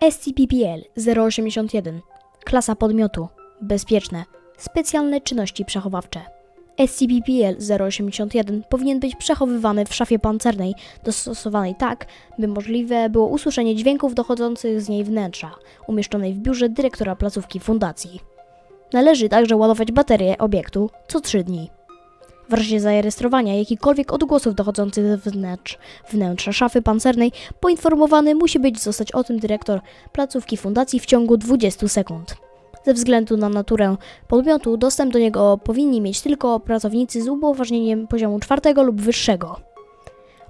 SCP-PL 081 Klasa podmiotu Bezpieczne Specjalne czynności przechowawcze SCP-PL 081 powinien być przechowywany w szafie pancernej, dostosowanej tak, by możliwe było usłyszenie dźwięków dochodzących z niej wnętrza, umieszczonej w biurze dyrektora placówki fundacji. Należy także ładować baterię obiektu co 3 dni. W razie zarejestrowania jakichkolwiek odgłosów dochodzących z wnętrz, wnętrza szafy pancernej, poinformowany musi być zostać o tym dyrektor placówki fundacji w ciągu 20 sekund. Ze względu na naturę podmiotu, dostęp do niego powinni mieć tylko pracownicy z upoważnieniem poziomu czwartego lub wyższego.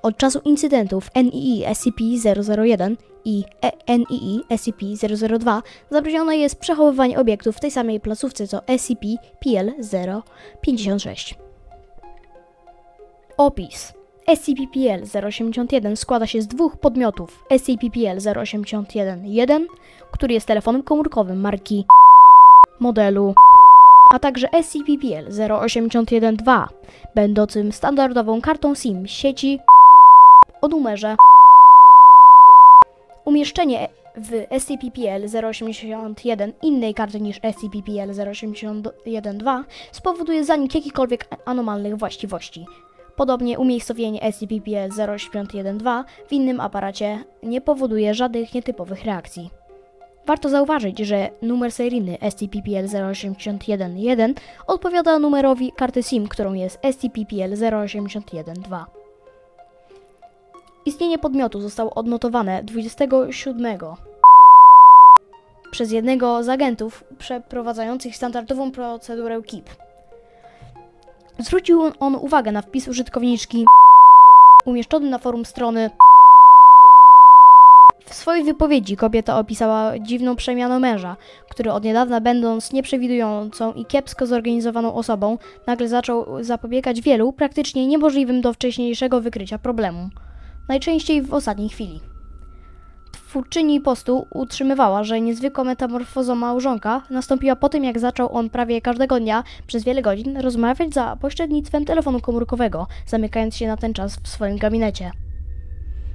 Od czasu incydentów NII SCP-001 i E- NII SCP-002 zabronione jest przechowywanie obiektów w tej samej placówce co SCP-PL-056. Opis SCP-PL-081 składa się z dwóch podmiotów SCP-PL-081-1, który jest telefonem komórkowym marki modelu, a także SCP-PL-081-2, będącym standardową kartą SIM sieci o numerze. Umieszczenie w SCP-PL-081 innej karty niż SCP-PL-081-2 spowoduje zanik jakichkolwiek anomalnych właściwości. Podobnie umiejscowienie SCP-PL-081-2 w innym aparacie nie powoduje żadnych nietypowych reakcji. Warto zauważyć, że numer seryjny SCP-PL-081-1 odpowiada numerowi karty SIM, którą jest SCP-PL-081-2. Istnienie podmiotu zostało odnotowane 27 przez jednego z agentów przeprowadzających standardową procedurę KIP. Zwrócił on uwagę na wpis użytkowniczki umieszczony na forum strony. W swojej wypowiedzi kobieta opisała dziwną przemianę męża, który od niedawna będąc nieprzewidującą i kiepsko zorganizowaną osobą, nagle zaczął zapobiegać wielu, praktycznie niemożliwym do wcześniejszego wykrycia problemom. Najczęściej w ostatniej chwili. Twórczyni postu utrzymywała, że niezwykła metamorfoza małżonka nastąpiła po tym, jak zaczął on prawie każdego dnia przez wiele godzin rozmawiać za pośrednictwem telefonu komórkowego, zamykając się na ten czas w swoim gabinecie.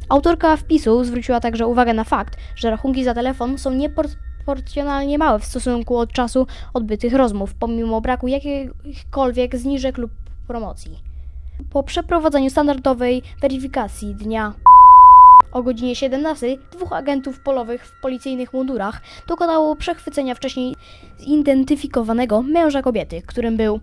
Autorka wpisu zwróciła także uwagę na fakt, że rachunki za telefon są nieproporcjonalnie małe w stosunku od czasu odbytych rozmów, pomimo braku jakichkolwiek zniżek lub promocji. Po przeprowadzeniu standardowej weryfikacji dnia o godzinie 17 dwóch agentów polowych w policyjnych mundurach dokonało przechwycenia wcześniej zidentyfikowanego męża kobiety, którym był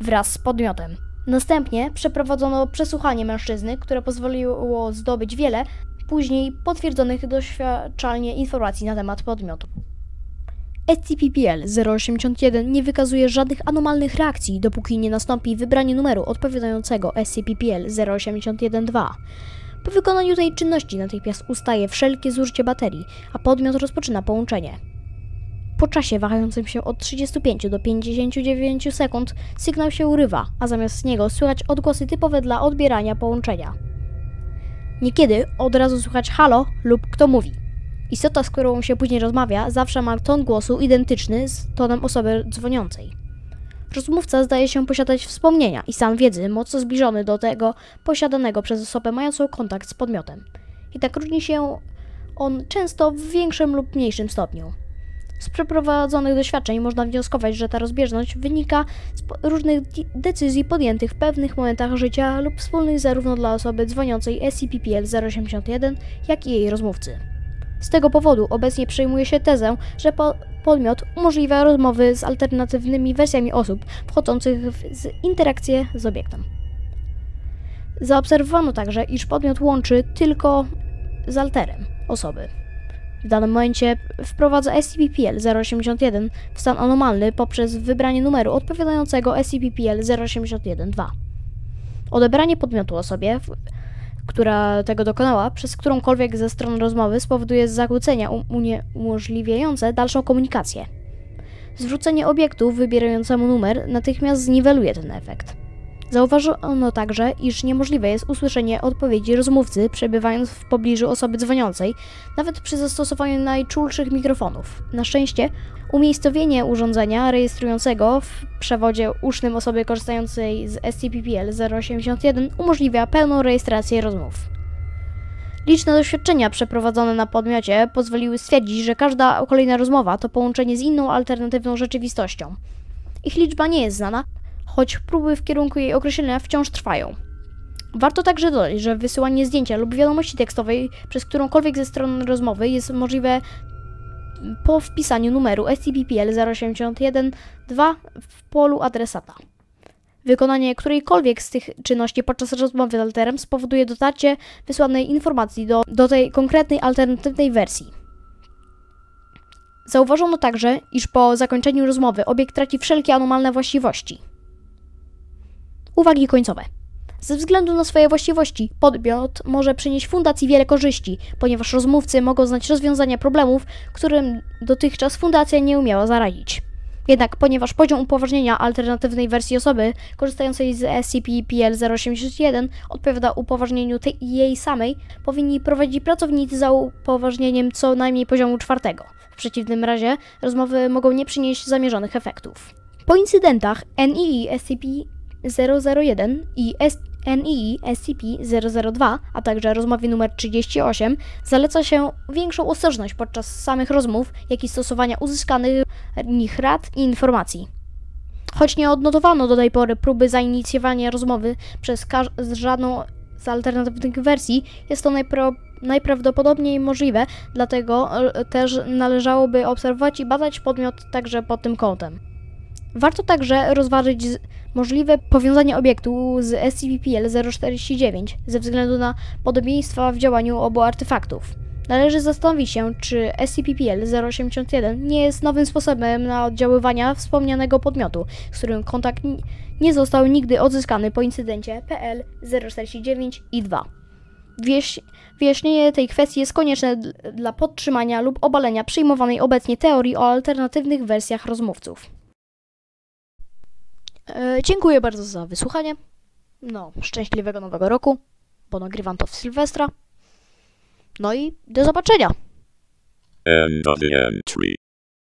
wraz z podmiotem. Następnie przeprowadzono przesłuchanie mężczyzny, które pozwoliło zdobyć wiele później potwierdzonych doświadczalnie informacji na temat podmiotu. SCP-PL-081 nie wykazuje żadnych anomalnych reakcji, dopóki nie nastąpi wybranie numeru odpowiadającego SCP-PL-081-2. Po wykonaniu tej czynności natychmiast ustaje wszelkie zużycie baterii, a podmiot rozpoczyna połączenie. Po czasie wahającym się od 35 do 59 sekund sygnał się urywa, a zamiast niego słychać odgłosy typowe dla odbierania połączenia. Niekiedy od razu słychać halo lub kto mówi. Istota, z którą się później rozmawia, zawsze ma ton głosu identyczny z tonem osoby dzwoniącej. Rozmówca zdaje się posiadać wspomnienia i stan wiedzy mocno zbliżony do tego posiadanego przez osobę mającą kontakt z podmiotem. I tak różni się on często w większym lub mniejszym stopniu. Z przeprowadzonych doświadczeń można wnioskować, że ta rozbieżność wynika z różnych decyzji podjętych w pewnych momentach życia lub wspólnych zarówno dla osoby dzwoniącej SCP-PL-081, jak i jej rozmówcy. Z tego powodu obecnie przyjmuje się tezę, że po podmiot umożliwia rozmowy z alternatywnymi wersjami osób wchodzących w interakcję z obiektem. Zaobserwowano także, iż podmiot łączy tylko z alterem osoby. W danym momencie wprowadza SCP-PL-081 w stan anomalny poprzez wybranie numeru odpowiadającego SCP-PL-081-2. Odebranie podmiotu osobie która tego dokonała, przez którąkolwiek ze stron rozmowy spowoduje zakłócenia uniemożliwiające dalszą komunikację. Zwrócenie obiektu wybierającemu numer natychmiast zniweluje ten efekt. Zauważono także, iż niemożliwe jest usłyszenie odpowiedzi rozmówcy przebywając w pobliżu osoby dzwoniącej, nawet przy zastosowaniu najczulszych mikrofonów. Na szczęście umiejscowienie urządzenia rejestrującego w przewodzie usznym osoby korzystającej z SCP-PL 081 umożliwia pełną rejestrację rozmów. Liczne doświadczenia przeprowadzone na podmiocie pozwoliły stwierdzić, że każda kolejna rozmowa to połączenie z inną alternatywną rzeczywistością. Ich liczba nie jest znana, choć próby w kierunku jej określenia wciąż trwają. Warto także dodać, że wysyłanie zdjęcia lub wiadomości tekstowej przez którąkolwiek ze stron rozmowy jest możliwe po wpisaniu numeru STPPL 081.2 w polu adresata. Wykonanie którejkolwiek z tych czynności podczas rozmowy z alterem spowoduje dotarcie wysłanej informacji do, do tej konkretnej alternatywnej wersji. Zauważono także, iż po zakończeniu rozmowy obiekt traci wszelkie anomalne właściwości. Uwagi końcowe. Ze względu na swoje właściwości, podmiot może przynieść fundacji wiele korzyści, ponieważ rozmówcy mogą znać rozwiązania problemów, którym dotychczas fundacja nie umiała zaradzić. Jednak ponieważ poziom upoważnienia alternatywnej wersji osoby korzystającej z SCP-PL-081 odpowiada upoważnieniu tej, jej samej, powinni prowadzić pracownicy za upoważnieniem co najmniej poziomu czwartego. W przeciwnym razie rozmowy mogą nie przynieść zamierzonych efektów. Po incydentach NII SCP-001 i NII SCP-002, a także rozmowie numer 38, zaleca się większą ostrożność podczas samych rozmów, jak i stosowania uzyskanych nich rad i informacji. Choć nie odnotowano do tej pory próby zainicjowania rozmowy przez żadną z alternatywnych wersji, jest to najprawdopodobniej możliwe, dlatego e, też należałoby obserwować i badać podmiot także pod tym kątem. Warto także rozważyć możliwe powiązanie obiektu z SCP-PL-049 ze względu na podobieństwa w działaniu obu artefaktów. Należy zastanowić się, czy SCP-PL-081 nie jest nowym sposobem na oddziaływania wspomnianego podmiotu, z którym kontakt nie został nigdy odzyskany po incydencie PL-049 i 2. Wyjaśnienie tej kwestii jest konieczne dla podtrzymania lub obalenia przyjmowanej obecnie teorii o alternatywnych wersjach rozmówców. E, dziękuję bardzo za wysłuchanie. No, szczęśliwego nowego roku, bo nagrywam to w Sylwestra. No i do zobaczenia. End of the entry.